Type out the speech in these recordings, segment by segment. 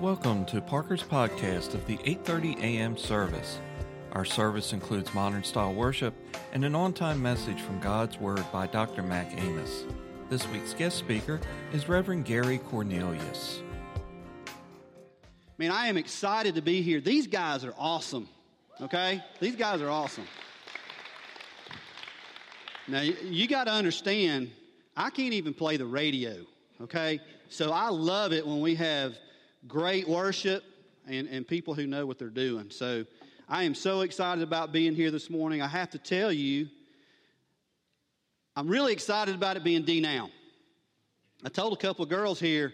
Welcome to Parker's podcast of the 8:30 a.m. service. Our service includes modern style worship and an on-time message from God's Word by Dr. Mac Amos. This week's guest speaker is Reverend Gary Cornelius. Man, I am excited to be here. These guys are awesome. Okay? These guys are awesome. Now, you got to understand, I can't even play the radio. Okay? So I love it when we have great worship and, and people who know what they're doing. So I am so excited about being here this morning. I have to tell you, I'm really excited about it being D Now. I told a couple of girls here,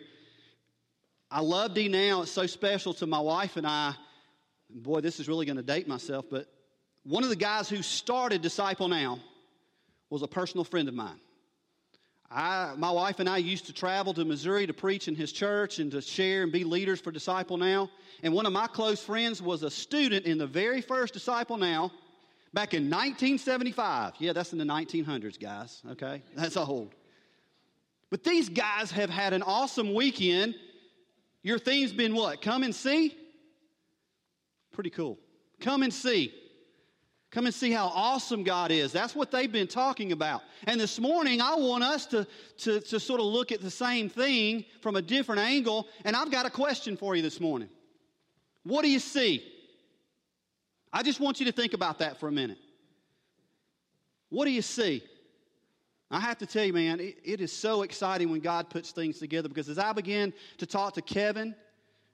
I love D Now. It's so special to my wife and I. Boy, this is really going to date myself, but one of the guys who started Disciple Now was a personal friend of mine. I, my wife and I used to travel to Missouri to preach in his church and to share and be leaders for Disciple Now. And one of my close friends was a student in the very first Disciple Now back in 1975. Yeah, that's in the 1900s, guys, okay? That's old. But these guys have had an awesome weekend. Your theme's been what? Come and see? Pretty cool. Come and see. Come and see how awesome God is. That's what they've been talking about. And this morning, I want us to, to, to sort of look at the same thing from a different angle. And I've got a question for you this morning. What do you see? I just want you to think about that for a minute. What do you see? I have to tell you, man, it, it is so exciting when God puts things together because as I begin to talk to Kevin,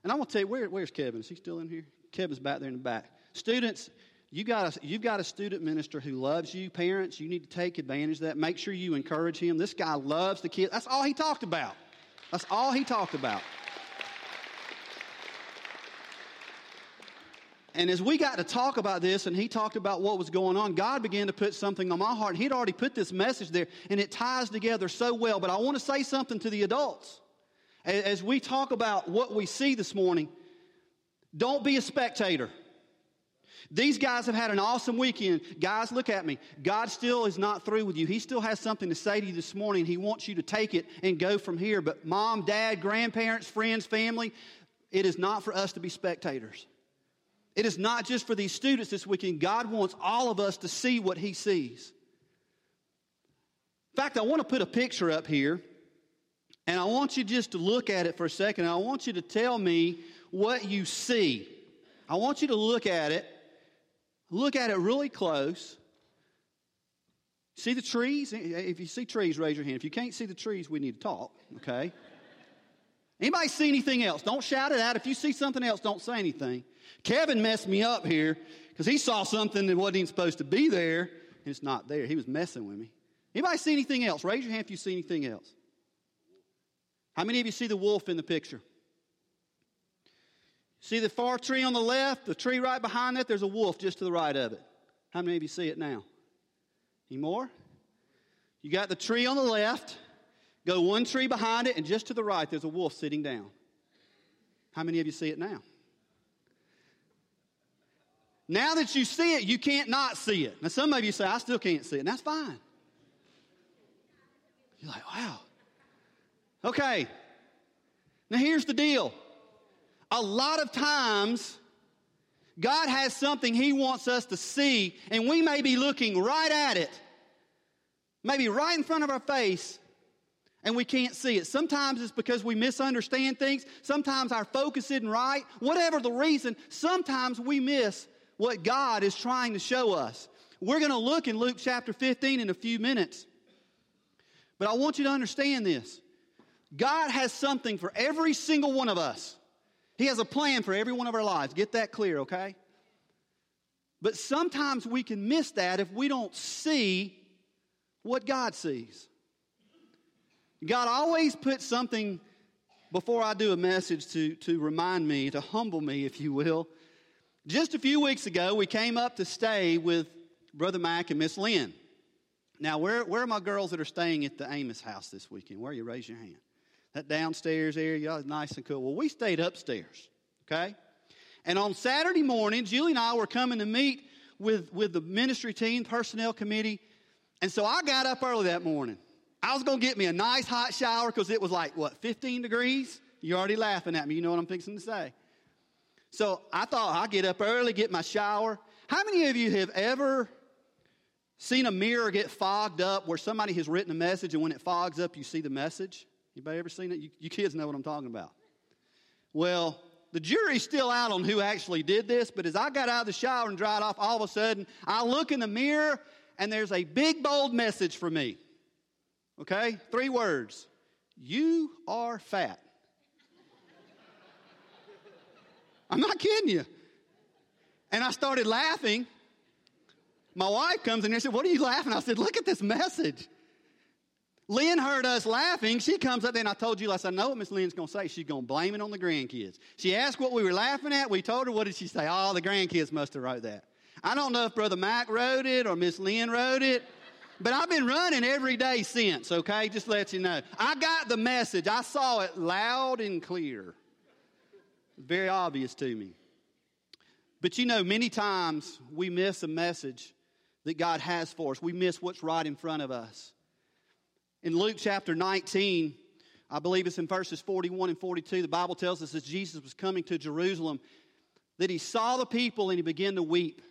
and I'm going to tell you, where, where's Kevin? Is he still in here? Kevin's back there in the back. Students, you got a, you've got a student minister who loves you. Parents, you need to take advantage of that. Make sure you encourage him. This guy loves the kids. That's all he talked about. That's all he talked about. And as we got to talk about this and he talked about what was going on, God began to put something on my heart. He'd already put this message there and it ties together so well. But I want to say something to the adults. As we talk about what we see this morning, don't be a spectator. These guys have had an awesome weekend. Guys, look at me. God still is not through with you. He still has something to say to you this morning. He wants you to take it and go from here. But mom, dad, grandparents, friends, family, it is not for us to be spectators. It is not just for these students this weekend. God wants all of us to see what He sees. In fact, I want to put a picture up here, and I want you just to look at it for a second. I want you to tell me what you see. I want you to look at it Look at it really close. See the trees? If you see trees, raise your hand. If you can't see the trees, we need to talk, okay? Anybody see anything else? Don't shout it out. If you see something else, don't say anything. Kevin messed me up here because he saw something that wasn't even supposed to be there, and it's not there. He was messing with me. Anybody see anything else? Raise your hand if you see anything else. How many of you see the wolf in the picture? See the far tree on the left, the tree right behind that, there's a wolf just to the right of it. How many of you see it now? Any more? You got the tree on the left, go one tree behind it, and just to the right, there's a wolf sitting down. How many of you see it now? Now that you see it, you can't not see it. Now, some of you say, I still can't see it, and that's fine. You're like, wow. Okay. Now, here's the deal a lot of times, God has something He wants us to see, and we may be looking right at it, maybe right in front of our face, and we can't see it. Sometimes it's because we misunderstand things. Sometimes our focus isn't right. Whatever the reason, sometimes we miss what God is trying to show us. We're going to look in Luke chapter 15 in a few minutes. But I want you to understand this God has something for every single one of us. He has a plan for every one of our lives. Get that clear, okay? But sometimes we can miss that if we don't see what God sees. God always puts something before I do a message to, to remind me, to humble me, if you will. Just a few weeks ago, we came up to stay with Brother Mac and Miss Lynn. Now, where, where are my girls that are staying at the Amos house this weekend? Where are you? Raise your hand. That downstairs area nice and cool. Well, we stayed upstairs, okay? And on Saturday morning, Julie and I were coming to meet with, with the ministry team, personnel committee. And so I got up early that morning. I was going to get me a nice hot shower because it was like, what, 15 degrees? You're already laughing at me. You know what I'm fixing to say. So I thought I'd get up early, get my shower. How many of you have ever seen a mirror get fogged up where somebody has written a message and when it fogs up, you see the message? Anybody ever seen it? You, you kids know what I'm talking about. Well, the jury's still out on who actually did this, but as I got out of the shower and dried off, all of a sudden, I look in the mirror and there's a big, bold message for me. Okay? Three words You are fat. I'm not kidding you. And I started laughing. My wife comes in here and said, What are you laughing? I said, Look at this message. Lynn heard us laughing. She comes up there, and I told you, I said, I know what Miss Lynn's going to say. She's going to blame it on the grandkids. She asked what we were laughing at. We told her, what did she say? Oh, the grandkids must have wrote that. I don't know if Brother Mac wrote it or Miss Lynn wrote it, but I've been running every day since, okay? Just let you know. I got the message. I saw it loud and clear. Very obvious to me. But you know, many times we miss a message that God has for us. We miss what's right in front of us. In Luke chapter 19, I believe it's in verses 41 and 42, the Bible tells us as Jesus was coming to Jerusalem that he saw the people and he began to weep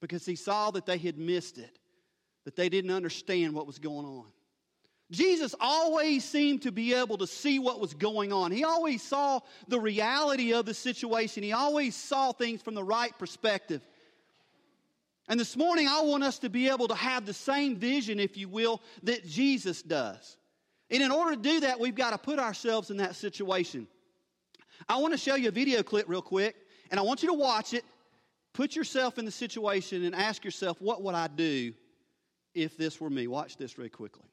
because he saw that they had missed it, that they didn't understand what was going on. Jesus always seemed to be able to see what was going on. He always saw the reality of the situation. He always saw things from the right perspective. And this morning, I want us to be able to have the same vision, if you will, that Jesus does. And in order to do that, we've got to put ourselves in that situation. I want to show you a video clip real quick, and I want you to watch it. Put yourself in the situation and ask yourself, what would I do if this were me? Watch this very quickly.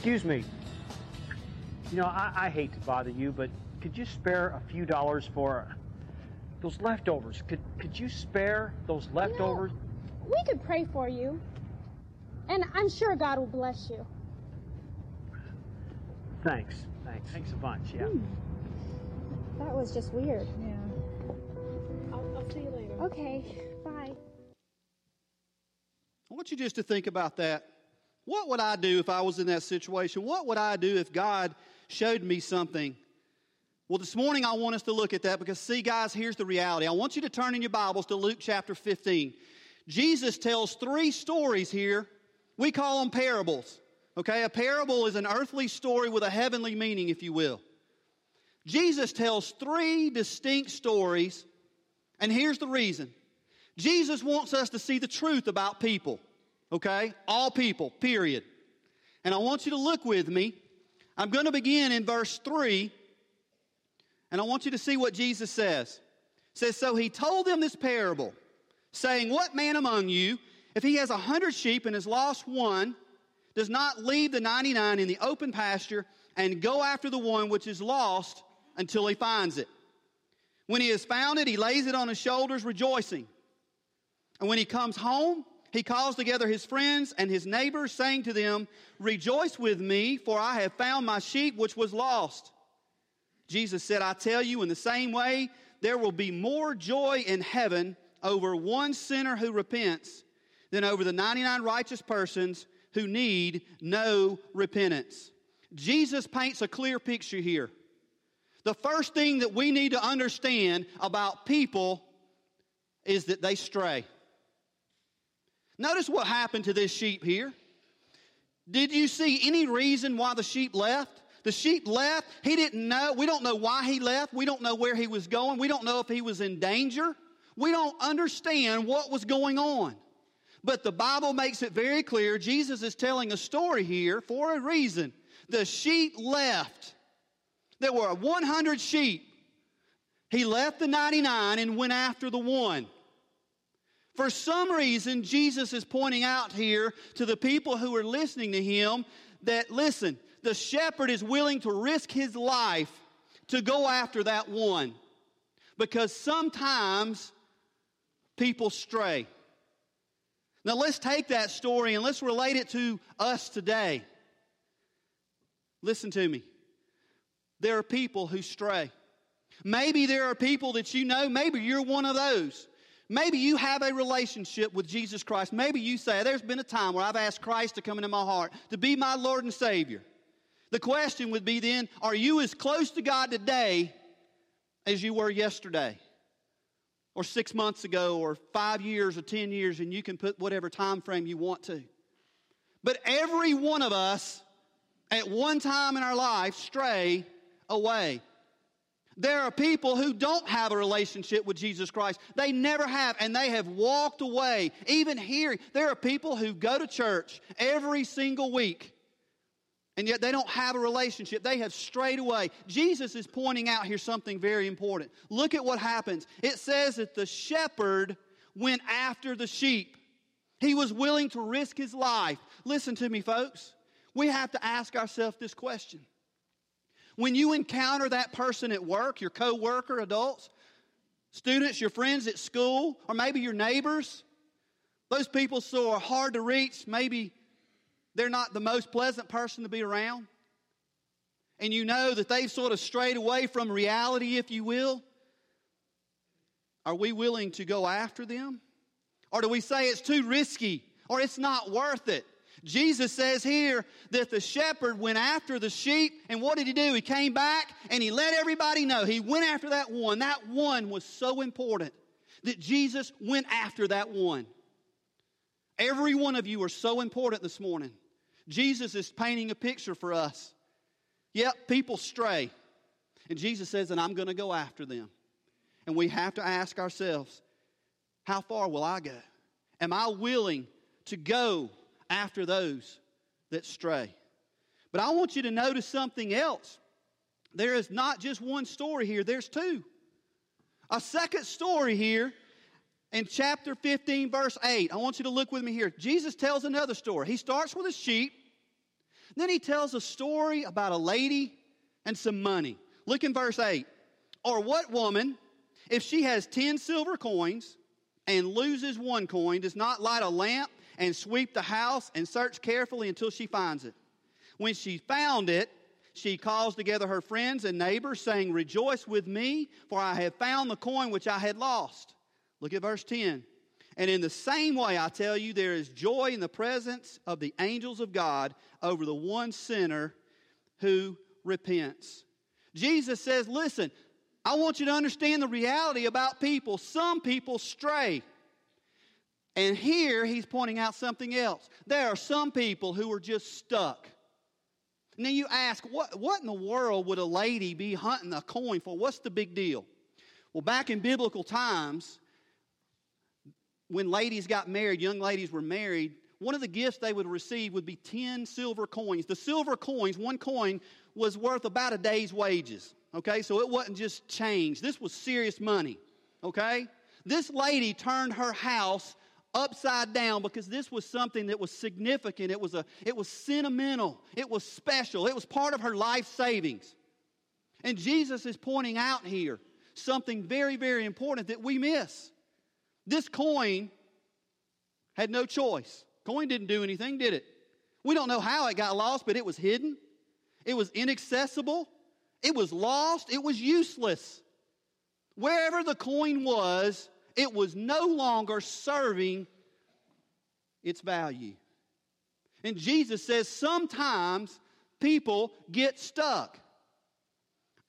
Excuse me. You know, I, I hate to bother you, but could you spare a few dollars for those leftovers? Could could you spare those leftovers? You know, we could pray for you. And I'm sure God will bless you. Thanks. Thanks. Thanks a bunch, yeah. Hmm. That was just weird. Yeah. I'll, I'll see you later. Okay. Bye. I want you just to think about that what would I do if I was in that situation? What would I do if God showed me something? Well, this morning I want us to look at that because, see, guys, here's the reality. I want you to turn in your Bibles to Luke chapter 15. Jesus tells three stories here. We call them parables. Okay, a parable is an earthly story with a heavenly meaning, if you will. Jesus tells three distinct stories, and here's the reason Jesus wants us to see the truth about people okay? All people, period. And I want you to look with me. I'm going to begin in verse 3, and I want you to see what Jesus says. It says, So he told them this parable, saying, What man among you, if he has a hundred sheep and has lost one, does not leave the 99 in the open pasture and go after the one which is lost until he finds it? When he has found it, he lays it on his shoulders, rejoicing. And when he comes home, he calls together his friends and his neighbors, saying to them, Rejoice with me, for I have found my sheep which was lost. Jesus said, I tell you, in the same way, there will be more joy in heaven over one sinner who repents than over the 99 righteous persons who need no repentance. Jesus paints a clear picture here. The first thing that we need to understand about people is that they stray. Notice what happened to this sheep here. Did you see any reason why the sheep left? The sheep left. He didn't know. We don't know why he left. We don't know where he was going. We don't know if he was in danger. We don't understand what was going on. But the Bible makes it very clear Jesus is telling a story here for a reason. The sheep left. There were 100 sheep. He left the 99 and went after the one. For some reason, Jesus is pointing out here to the people who are listening to him that, listen, the shepherd is willing to risk his life to go after that one. Because sometimes people stray. Now let's take that story and let's relate it to us today. Listen to me. There are people who stray. Maybe there are people that you know, maybe you're one of those. Maybe you have a relationship with Jesus Christ. Maybe you say, There's been a time where I've asked Christ to come into my heart, to be my Lord and Savior. The question would be then, are you as close to God today as you were yesterday? Or six months ago, or five years, or ten years, and you can put whatever time frame you want to. But every one of us, at one time in our life, stray away. There are people who don't have a relationship with Jesus Christ. They never have, and they have walked away. Even here, there are people who go to church every single week and yet they don't have a relationship. They have strayed away. Jesus is pointing out here something very important. Look at what happens. It says that the shepherd went after the sheep, he was willing to risk his life. Listen to me, folks. We have to ask ourselves this question. When you encounter that person at work, your coworker, adults, students, your friends at school, or maybe your neighbors, those people so are hard to reach, maybe they're not the most pleasant person to be around, and you know that they've sort of strayed away from reality, if you will, are we willing to go after them? Or do we say it's too risky or it's not worth it? Jesus says here that the shepherd went after the sheep, and what did he do? He came back and he let everybody know. He went after that one. That one was so important that Jesus went after that one. Every one of you are so important this morning. Jesus is painting a picture for us. Yep, people stray. And Jesus says, and I'm going to go after them. And we have to ask ourselves, how far will I go? Am I willing to go after those that stray? But I want you to notice something else. There is not just one story here, there's two. A second story here in chapter 15, verse 8. I want you to look with me here. Jesus tells another story. He starts with a sheep, then he tells a story about a lady and some money. Look in verse 8. Or what woman, if she has 10 silver coins and loses one coin, does not light a lamp and sweep the house and search carefully until she finds it? When she found it, she calls together her friends and neighbors, saying, Rejoice with me, for I have found the coin which I had lost. Look at verse 10. And in the same way, I tell you, there is joy in the presence of the angels of God over the one sinner who repents. Jesus says, Listen, I want you to understand the reality about people. Some people stray. And here he's pointing out something else. There are some people who are just stuck. Now you ask, what, what in the world would a lady be hunting a coin for? What's the big deal? Well, back in biblical times, when ladies got married, young ladies were married, one of the gifts they would receive would be 10 silver coins. The silver coins, one coin, was worth about a day's wages. Okay, so it wasn't just change. This was serious money. Okay? This lady turned her house upside down because this was something that was significant. It was, a, it was sentimental. It was special. It was part of her life savings. And Jesus is pointing out here something very, very important that we miss. This coin had no choice. Coin didn't do anything, did it? We don't know how it got lost, but it was hidden. It was inaccessible. It was lost. It was useless. Wherever the coin was, it was no longer serving its value. And Jesus says sometimes people get stuck.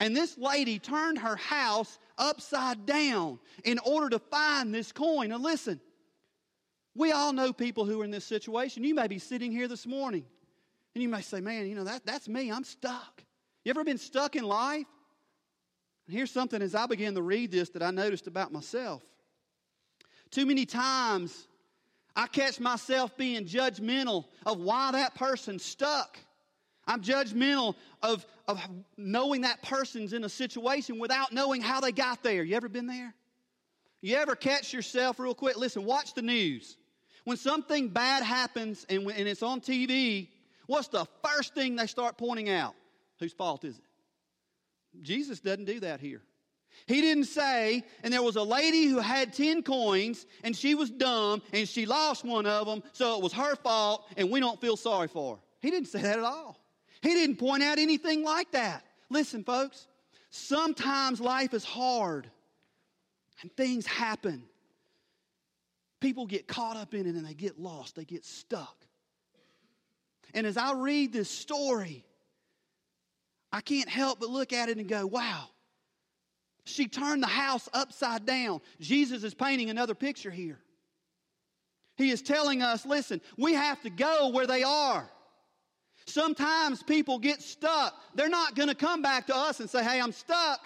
And this lady turned her house upside down in order to find this coin. Now, listen, we all know people who are in this situation. You may be sitting here this morning and you may say, Man, you know, that, that's me. I'm stuck. You ever been stuck in life? And here's something as I began to read this that I noticed about myself. Too many times I catch myself being judgmental of why that person stuck. I'm judgmental of, of knowing that person's in a situation without knowing how they got there. You ever been there? You ever catch yourself real quick? Listen, watch the news. When something bad happens and, and it's on TV, what's the first thing they start pointing out? Whose fault is it? Jesus doesn't do that here. He didn't say, and there was a lady who had 10 coins and she was dumb and she lost one of them, so it was her fault and we don't feel sorry for her. He didn't say that at all. He didn't point out anything like that. Listen, folks, sometimes life is hard and things happen. People get caught up in it and they get lost, they get stuck. And as I read this story, I can't help but look at it and go, wow. She turned the house upside down. Jesus is painting another picture here. He is telling us listen, we have to go where they are. Sometimes people get stuck. They're not going to come back to us and say, hey, I'm stuck.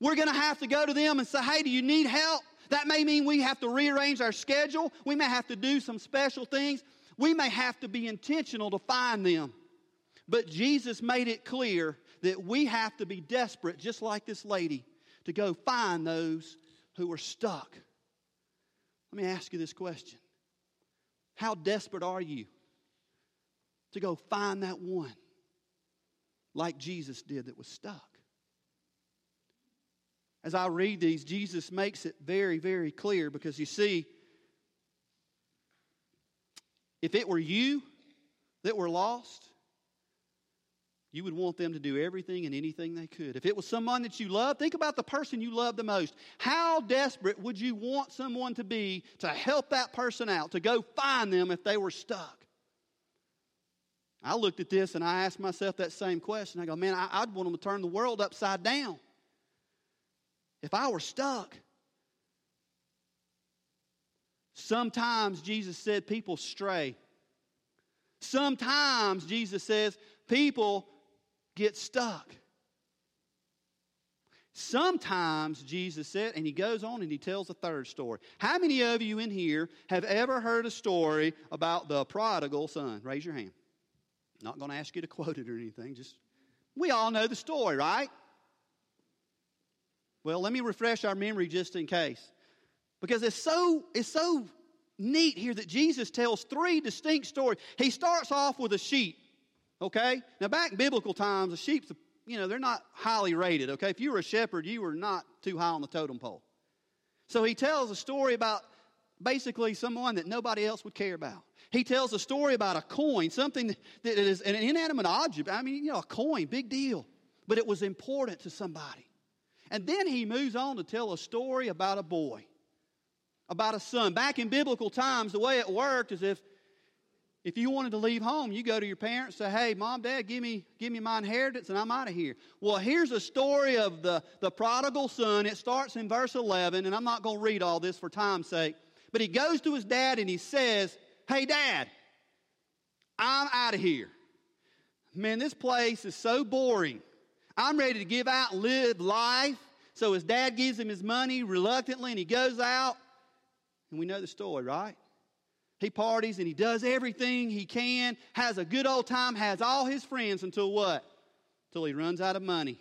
We're going to have to go to them and say, hey, do you need help? That may mean we have to rearrange our schedule. We may have to do some special things. We may have to be intentional to find them. But Jesus made it clear that we have to be desperate, just like this lady, to go find those who are stuck. Let me ask you this question How desperate are you to go find that one like Jesus did that was stuck? As I read these, Jesus makes it very, very clear because you see, if it were you that were lost, you would want them to do everything and anything they could. If it was someone that you love, think about the person you love the most. How desperate would you want someone to be to help that person out, to go find them if they were stuck? I looked at this and I asked myself that same question. I go, man, I'd want them to turn the world upside down. If I were stuck, sometimes Jesus said people stray. Sometimes Jesus says people get stuck. Sometimes Jesus said, and he goes on and he tells a third story. How many of you in here have ever heard a story about the prodigal son? Raise your hand. Not going to ask you to quote it or anything, just we all know the story, right? Well, let me refresh our memory just in case. Because it's so it's so neat here that Jesus tells three distinct stories. He starts off with a sheep. Okay? Now, back in biblical times, the sheep, you know, they're not highly rated. Okay? If you were a shepherd, you were not too high on the totem pole. So he tells a story about basically someone that nobody else would care about. He tells a story about a coin, something that is an inanimate object. I mean, you know, a coin, big deal. But it was important to somebody. And then he moves on to tell a story about a boy, about a son. Back in biblical times, the way it worked is if if you wanted to leave home, you go to your parents, say, hey, mom, dad, give me, give me my inheritance, and I'm out of here. Well, here's a story of the, the prodigal son. It starts in verse 11, and I'm not going to read all this for time's sake. But he goes to his dad and he says, hey, dad, I'm out of here. Man, this place is so boring. I'm ready to give out live life. So his dad gives him his money reluctantly, and he goes out. And we know the story, right? He parties and he does everything he can, has a good old time, has all his friends until what? Until he runs out of money.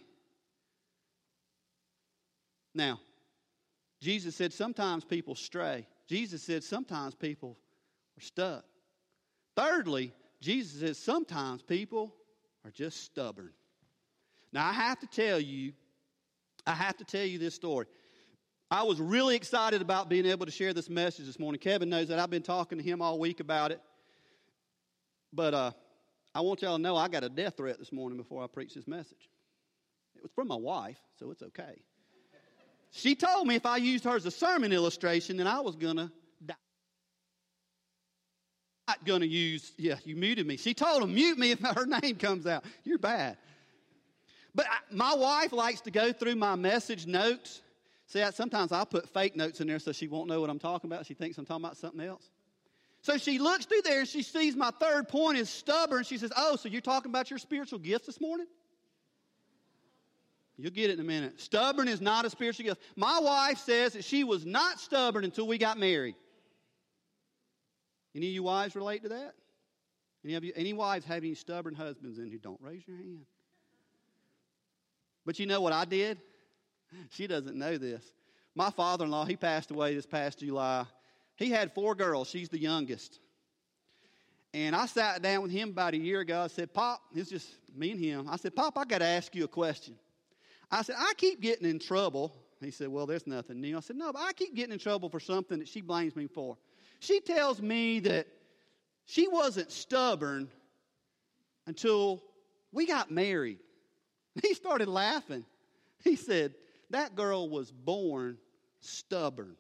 Now, Jesus said sometimes people stray. Jesus said sometimes people are stuck. Thirdly, Jesus says sometimes people are just stubborn. Now, I have to tell you, I have to tell you this story. I was really excited about being able to share this message this morning. Kevin knows that I've been talking to him all week about it. But uh, I want y'all to know I got a death threat this morning before I preached this message. It was from my wife, so it's okay. She told me if I used her as a sermon illustration, then I was going to die. Not going to use, yeah, you muted me. She told him, mute me if her name comes out. You're bad. But I, my wife likes to go through my message notes See, I, sometimes I'll put fake notes in there so she won't know what I'm talking about. She thinks I'm talking about something else. So she looks through there and she sees my third point is stubborn. She says, Oh, so you're talking about your spiritual gifts this morning? You'll get it in a minute. Stubborn is not a spiritual gift. My wife says that she was not stubborn until we got married. Any of you wives relate to that? Any of you, any wives have any stubborn husbands in here? Don't raise your hand. But you know what I did? She doesn't know this. My father in law, he passed away this past July. He had four girls. She's the youngest. And I sat down with him about a year ago. I said, Pop, it's just me and him. I said, Pop, I got to ask you a question. I said, I keep getting in trouble. He said, Well, there's nothing new. I said, No, but I keep getting in trouble for something that she blames me for. She tells me that she wasn't stubborn until we got married. He started laughing. He said, That girl was born stubborn.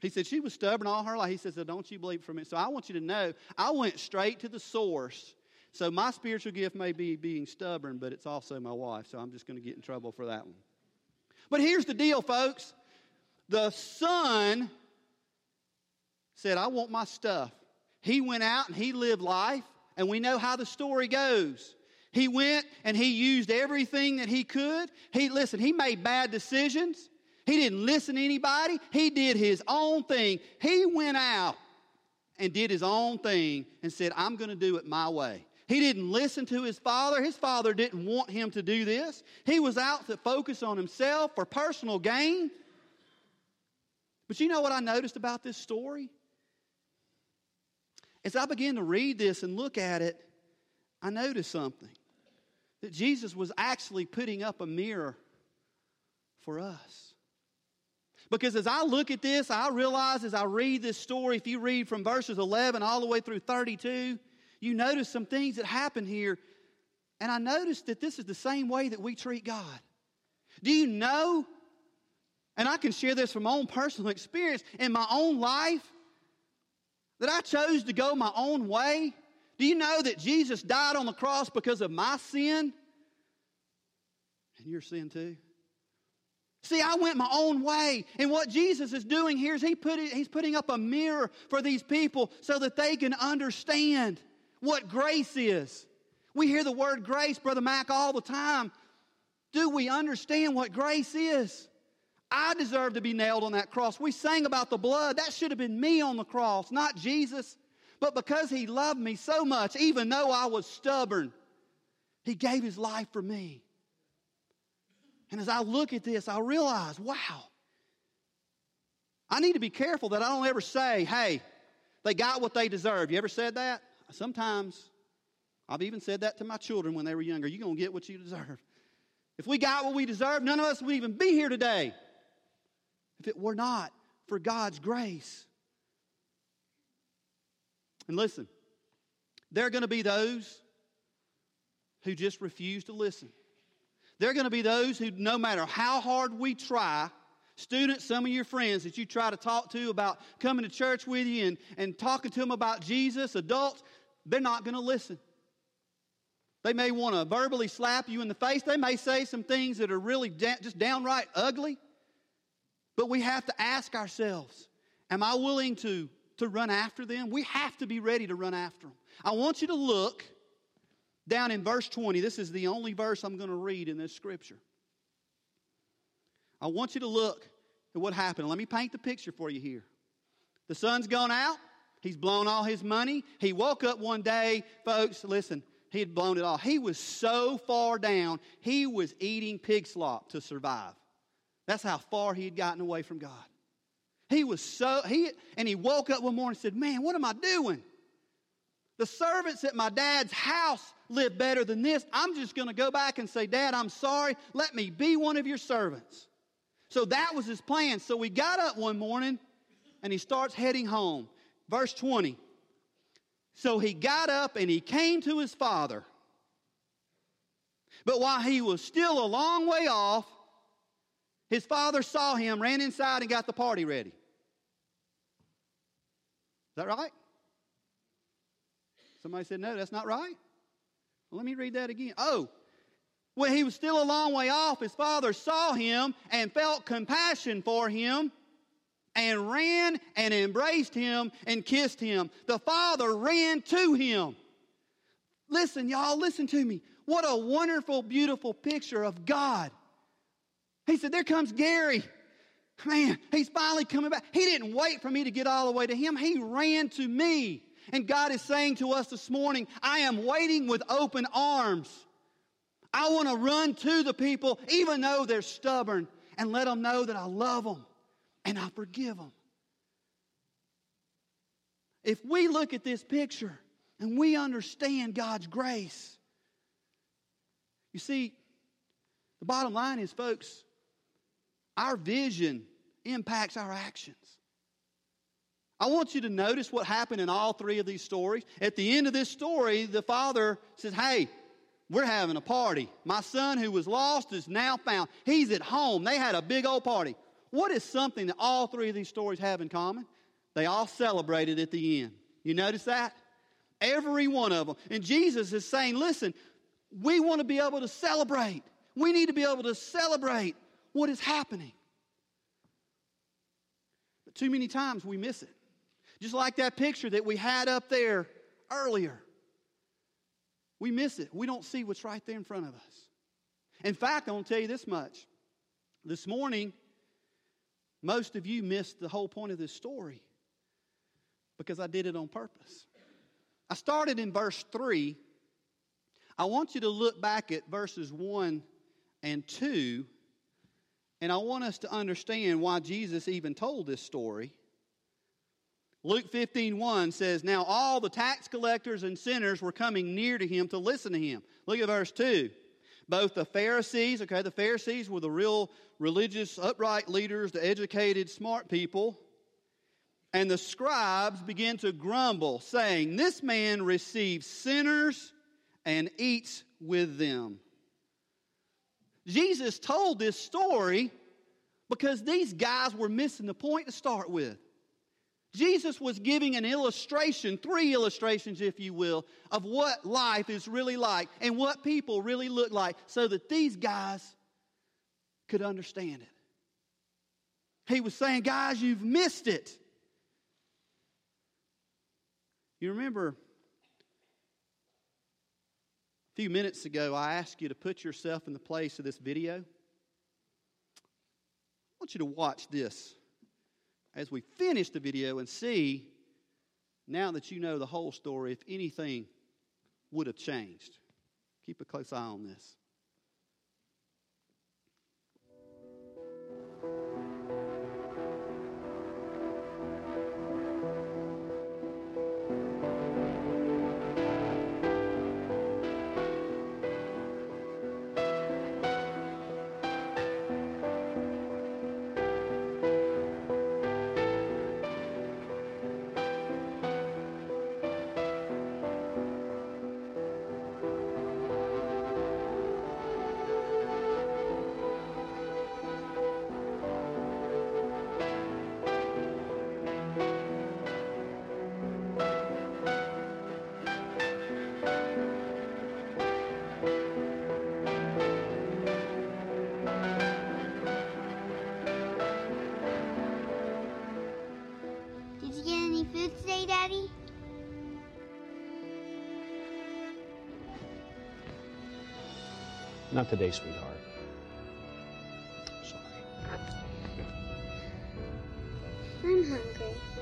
He said, She was stubborn all her life. He said, So don't you believe for me? So I want you to know, I went straight to the source. So my spiritual gift may be being stubborn, but it's also my wife. So I'm just going to get in trouble for that one. But here's the deal, folks. The son said, I want my stuff. He went out and he lived life, and we know how the story goes. He went and he used everything that he could. He listen, he made bad decisions. He didn't listen to anybody. He did his own thing. He went out and did his own thing and said, I'm going to do it my way. He didn't listen to his father. His father didn't want him to do this. He was out to focus on himself for personal gain. But you know what I noticed about this story? As I began to read this and look at it, I noticed something that Jesus was actually putting up a mirror for us. Because as I look at this, I realize as I read this story, if you read from verses 11 all the way through 32, you notice some things that happen here. And I noticed that this is the same way that we treat God. Do you know? And I can share this from my own personal experience in my own life that I chose to go my own way. Do you know that Jesus died on the cross because of my sin? And your sin too? See, I went my own way. And what Jesus is doing here is he put it, he's putting up a mirror for these people so that they can understand what grace is. We hear the word grace, Brother Mac, all the time. Do we understand what grace is? I deserve to be nailed on that cross. We sang about the blood. That should have been me on the cross, not Jesus. But because he loved me so much, even though I was stubborn, he gave his life for me. And as I look at this, I realize, wow, I need to be careful that I don't ever say, hey, they got what they deserve. You ever said that? Sometimes. I've even said that to my children when they were younger. You're going to get what you deserve. If we got what we deserve, none of us would even be here today if it were not for God's grace. And listen, there are going to be those who just refuse to listen. There are going to be those who, no matter how hard we try, students, some of your friends that you try to talk to about coming to church with you and, and talking to them about Jesus, adults, they're not going to listen. They may want to verbally slap you in the face. They may say some things that are really da- just downright ugly. But we have to ask ourselves Am I willing to, to run after them? We have to be ready to run after them. I want you to look down in verse 20. This is the only verse I'm going to read in this scripture. I want you to look at what happened. Let me paint the picture for you here. The son's gone out. He's blown all his money. He woke up one day, folks, listen, he had blown it all. He was so far down, he was eating pig slop to survive. That's how far he had gotten away from God. He was so, he, and he woke up one morning and said, Man, what am I doing? The servants at my dad's house live better than this. I'm just going to go back and say, Dad, I'm sorry. Let me be one of your servants. So that was his plan. So he got up one morning and he starts heading home. Verse 20. So he got up and he came to his father. But while he was still a long way off, his father saw him, ran inside, and got the party ready. That right? Somebody said, No, that's not right. Well, let me read that again. Oh, when he was still a long way off, his father saw him and felt compassion for him and ran and embraced him and kissed him. The father ran to him. Listen, y'all, listen to me. What a wonderful, beautiful picture of God. He said, There comes Gary. Man, he's finally coming back. He didn't wait for me to get all the way to him, he ran to me. And God is saying to us this morning, I am waiting with open arms. I want to run to the people, even though they're stubborn, and let them know that I love them and I forgive them. If we look at this picture and we understand God's grace, you see, the bottom line is, folks, our vision impacts our actions. I want you to notice what happened in all three of these stories. At the end of this story, the father says, Hey, we're having a party. My son who was lost is now found. He's at home. They had a big old party. What is something that all three of these stories have in common? They all celebrated at the end. You notice that? Every one of them. And Jesus is saying, listen, we want to be able to celebrate. We need to be able to celebrate what is happening. But too many times we miss it. Just like that picture that we had up there earlier. We miss it. We don't see what's right there in front of us. In fact, I want to tell you this much. This morning, most of you missed the whole point of this story because I did it on purpose. I started in verse 3. I want you to look back at verses 1 and 2, and I want us to understand why Jesus even told this story. Luke 15, 1 says, Now all the tax collectors and sinners were coming near to him to listen to him. Look at verse 2. Both the Pharisees, okay, the Pharisees were the real religious, upright leaders, the educated, smart people, and the scribes began to grumble, saying, This man receives sinners and eats with them. Jesus told this story because these guys were missing the point to start with. Jesus was giving an illustration, three illustrations, if you will, of what life is really like and what people really look like so that these guys could understand it. He was saying, guys, you've missed it. You remember few minutes ago, I asked you to put yourself in the place of this video. I want you to watch this as we finish the video and see, now that you know the whole story, if anything would have changed. Keep a close eye on this. Not today, sweetheart. Sorry. I'm hungry.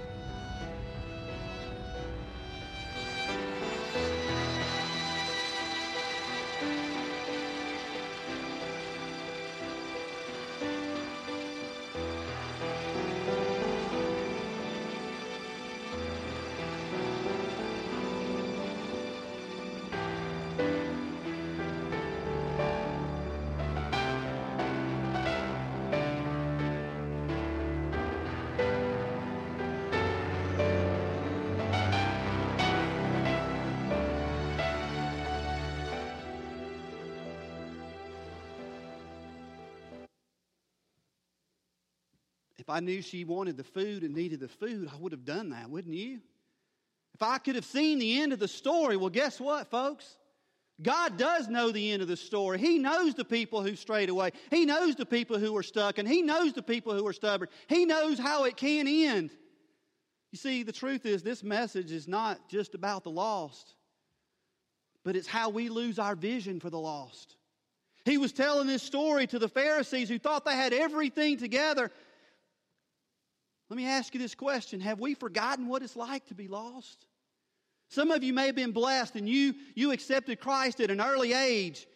I knew she wanted the food and needed the food, I would have done that, wouldn't you? If I could have seen the end of the story, well, guess what, folks? God does know the end of the story. He knows the people who strayed away. He knows the people who are stuck, and He knows the people who are stubborn. He knows how it can end. You see, the truth is, this message is not just about the lost, but it's how we lose our vision for the lost. He was telling this story to the Pharisees who thought they had everything together. Let me ask you this question Have we forgotten what it's like to be lost? Some of you may have been blessed and you, you accepted Christ at an early age.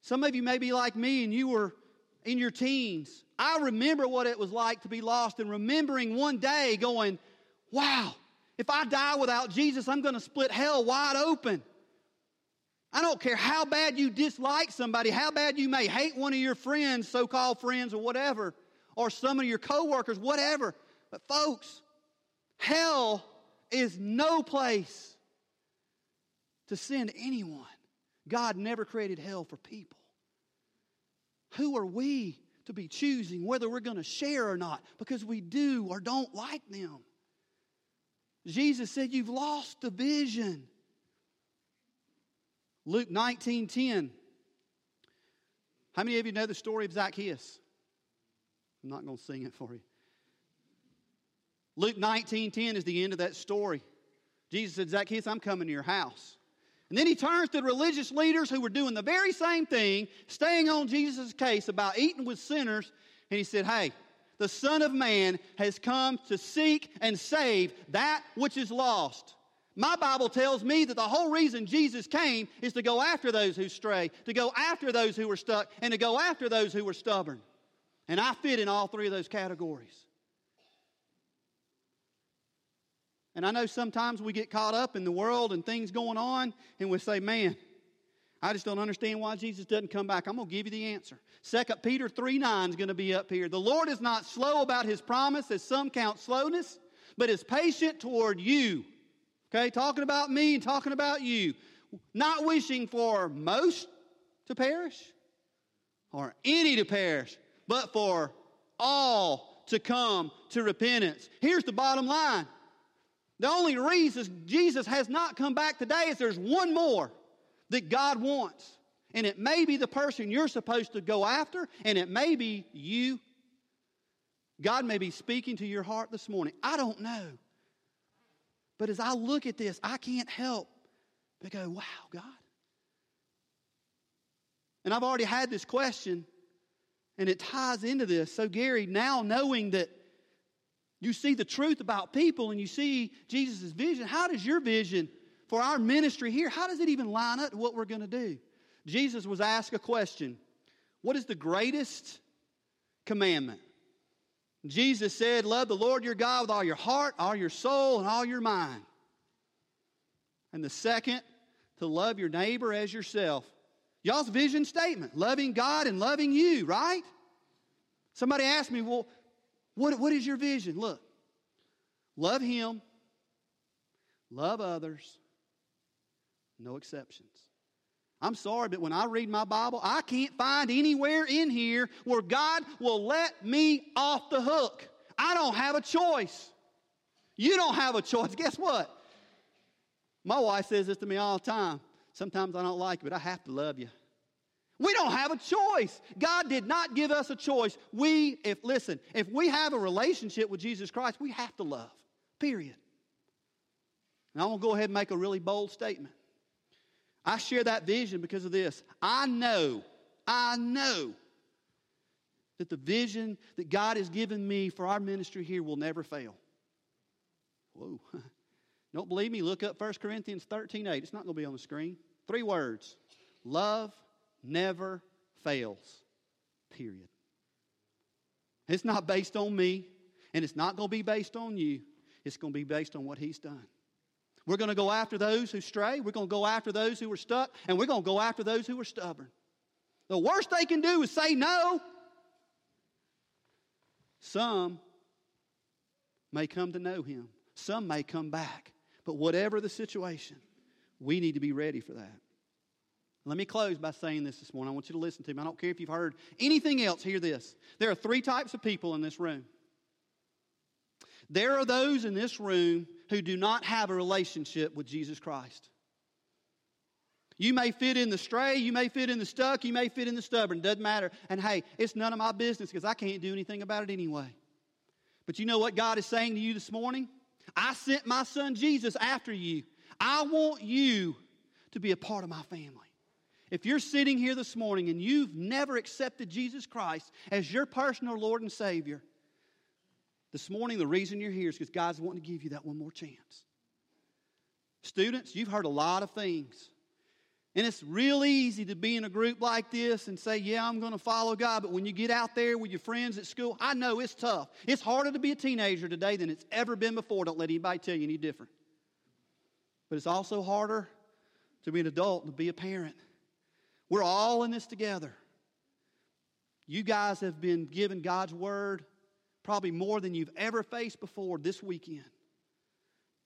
Some of you may be like me and you were in your teens. I remember what it was like to be lost and remembering one day going, wow, if I die without Jesus, I'm going to split hell wide open. I don't care how bad you dislike somebody, how bad you may hate one of your friends, so called friends or whatever, or some of your coworkers, whatever. But folks, hell is no place to send anyone. God never created hell for people. Who are we to be choosing whether we're going to share or not because we do or don't like them? Jesus said, You've lost the vision. Luke 19 10. How many of you know the story of Zacchaeus? I'm not going to sing it for you. Luke 19 10 is the end of that story. Jesus said, Zacchaeus, I'm coming to your house. And then he turns to the religious leaders who were doing the very same thing, staying on Jesus' case about eating with sinners. And he said, Hey, the Son of Man has come to seek and save that which is lost. My Bible tells me that the whole reason Jesus came is to go after those who stray, to go after those who were stuck, and to go after those who were stubborn. And I fit in all three of those categories. And I know sometimes we get caught up in the world and things going on, and we say, man, I just don't understand why Jesus doesn't come back. I'm going to give you the answer. 2 Peter 3 9 is going to be up here. The Lord is not slow about his promise, as some count slowness, but is patient toward you. Okay, talking about me and talking about you. Not wishing for most to perish or any to perish, but for all to come to repentance. Here's the bottom line the only reason Jesus has not come back today is there's one more that God wants. And it may be the person you're supposed to go after, and it may be you. God may be speaking to your heart this morning. I don't know. But as I look at this, I can't help but go, wow, God. And I've already had this question, and it ties into this. So, Gary, now knowing that you see the truth about people and you see Jesus' vision. How does your vision for our ministry here, how does it even line up to what we're going to do? Jesus was asked a question What is the greatest commandment? Jesus said, Love the Lord your God with all your heart, all your soul, and all your mind. And the second, to love your neighbor as yourself. Y'all's vision statement loving God and loving you, right? Somebody asked me, Well, what, what is your vision? Look, love Him, love others, no exceptions. I'm sorry, but when I read my Bible, I can't find anywhere in here where God will let me off the hook. I don't have a choice. You don't have a choice. Guess what? My wife says this to me all the time. Sometimes I don't like it, but I have to love you. We don't have a choice. God did not give us a choice. We, if, listen, if we have a relationship with Jesus Christ, we have to love, period. And I'm going to go ahead and make a really bold statement. I share that vision because of this. I know, I know that the vision that God has given me for our ministry here will never fail. Whoa. Don't believe me? Look up 1 Corinthians 13 8. It's not going to be on the screen. Three words love never fails. Period. It's not based on me, and it's not going to be based on you. It's going to be based on what He's done. We're going to go after those who stray. We're going to go after those who are stuck, and we're going to go after those who are stubborn. The worst they can do is say no. Some may come to know Him, some may come back. But whatever the situation, we need to be ready for that. Let me close by saying this this morning. I want you to listen to me. I don't care if you've heard anything else, hear this. There are three types of people in this room. There are those in this room who do not have a relationship with Jesus Christ. You may fit in the stray, you may fit in the stuck, you may fit in the stubborn. Doesn't matter. And hey, it's none of my business because I can't do anything about it anyway. But you know what God is saying to you this morning? I sent my son Jesus after you. I want you to be a part of my family. If you're sitting here this morning and you've never accepted Jesus Christ as your personal Lord and Savior, this morning the reason you're here is because God's wanting to give you that one more chance. Students, you've heard a lot of things. And it's real easy to be in a group like this and say, Yeah, I'm going to follow God. But when you get out there with your friends at school, I know it's tough. It's harder to be a teenager today than it's ever been before. Don't let anybody tell you any different. But it's also harder to be an adult and to be a parent. We're all in this together. You guys have been given God's word probably more than you've ever faced before this weekend.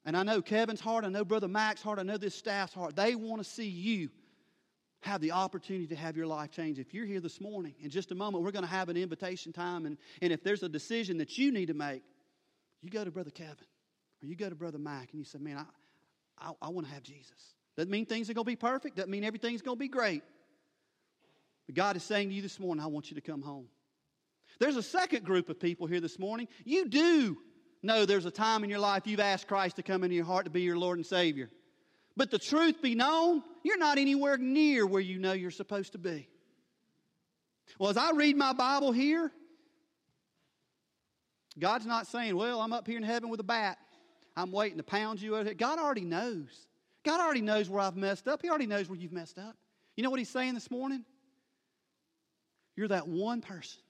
And I know Kevin's heart, I know Brother Mac's heart, I know this staff's heart. They want to see you have the opportunity to have your life change. If you're here this morning, in just a moment, we're going to have an invitation time. And, and if there's a decision that you need to make, you go to Brother Kevin or you go to Brother Mac and you say, Man, I, I, I want to have Jesus. Doesn't mean things are going to be perfect, doesn't mean everything's going to be great. But God is saying to you this morning, I want you to come home. There's a second group of people here this morning. You do know there's a time in your life you've asked Christ to come into your heart to be your Lord and Savior. But the truth be known, you're not anywhere near where you know you're supposed to be. Well, as I read my Bible here, God's not saying, Well, I'm up here in heaven with a bat. I'm waiting to pound you. God already knows. God already knows where I've messed up. He already knows where you've messed up. You know what He's saying this morning? You're that one person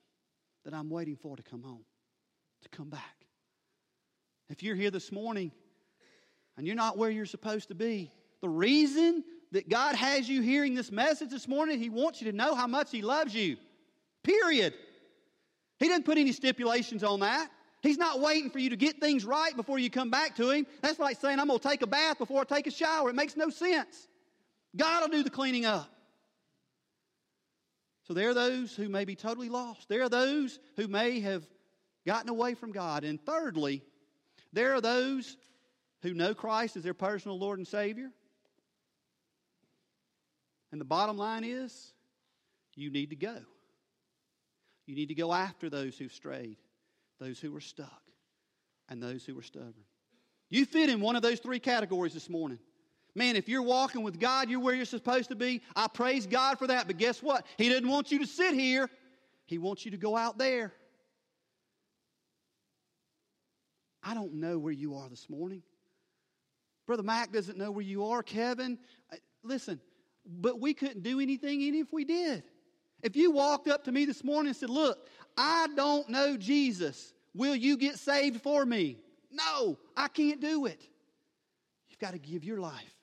that I'm waiting for to come home, to come back. If you're here this morning and you're not where you're supposed to be, the reason that God has you hearing this message this morning, He wants you to know how much He loves you. Period. He didn't put any stipulations on that. He's not waiting for you to get things right before you come back to Him. That's like saying, I'm going to take a bath before I take a shower. It makes no sense. God will do the cleaning up. So there are those who may be totally lost. There are those who may have gotten away from God. And thirdly, there are those who know Christ as their personal Lord and Savior. And the bottom line is, you need to go. You need to go after those who've strayed, those who were stuck, and those who were stubborn. You fit in one of those three categories this morning. Man, if you're walking with God, you're where you're supposed to be. I praise God for that. But guess what? He doesn't want you to sit here, He wants you to go out there. I don't know where you are this morning. Brother Mac doesn't know where you are. Kevin, listen, but we couldn't do anything even if we did. If you walked up to me this morning and said, Look, I don't know Jesus. Will you get saved for me? No, I can't do it. You've got to give your life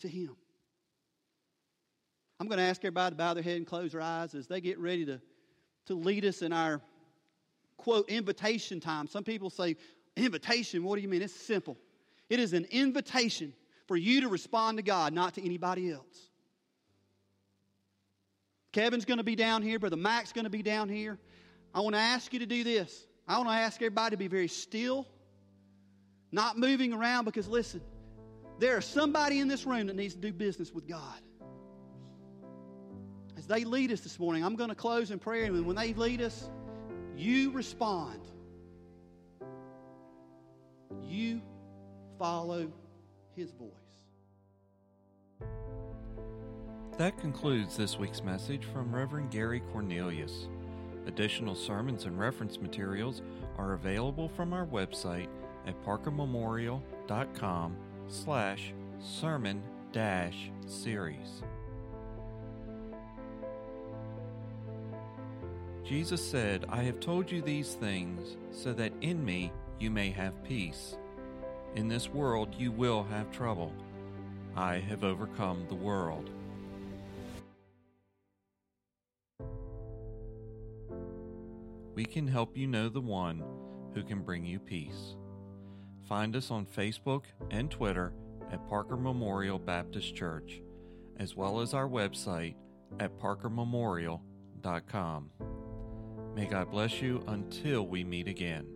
to Him. I'm going to ask everybody to bow their head and close their eyes as they get ready to, to lead us in our quote invitation time. Some people say, Invitation, what do you mean? It's simple. It is an invitation for you to respond to God, not to anybody else. Kevin's going to be down here, Brother Mac's going to be down here. I want to ask you to do this. I want to ask everybody to be very still, not moving around, because listen, there is somebody in this room that needs to do business with God. As they lead us this morning, I'm going to close in prayer, and when they lead us, you respond. You follow his voice. That concludes this week's message from Reverend Gary Cornelius. Additional sermons and reference materials are available from our website at parkermemorial.com slash sermon dash series. Jesus said, I have told you these things so that in me you may have peace. In this world you will have trouble. I have overcome the world. We can help you know the one who can bring you peace. Find us on Facebook and Twitter at Parker Memorial Baptist Church, as well as our website at parkermemorial.com. May God bless you until we meet again.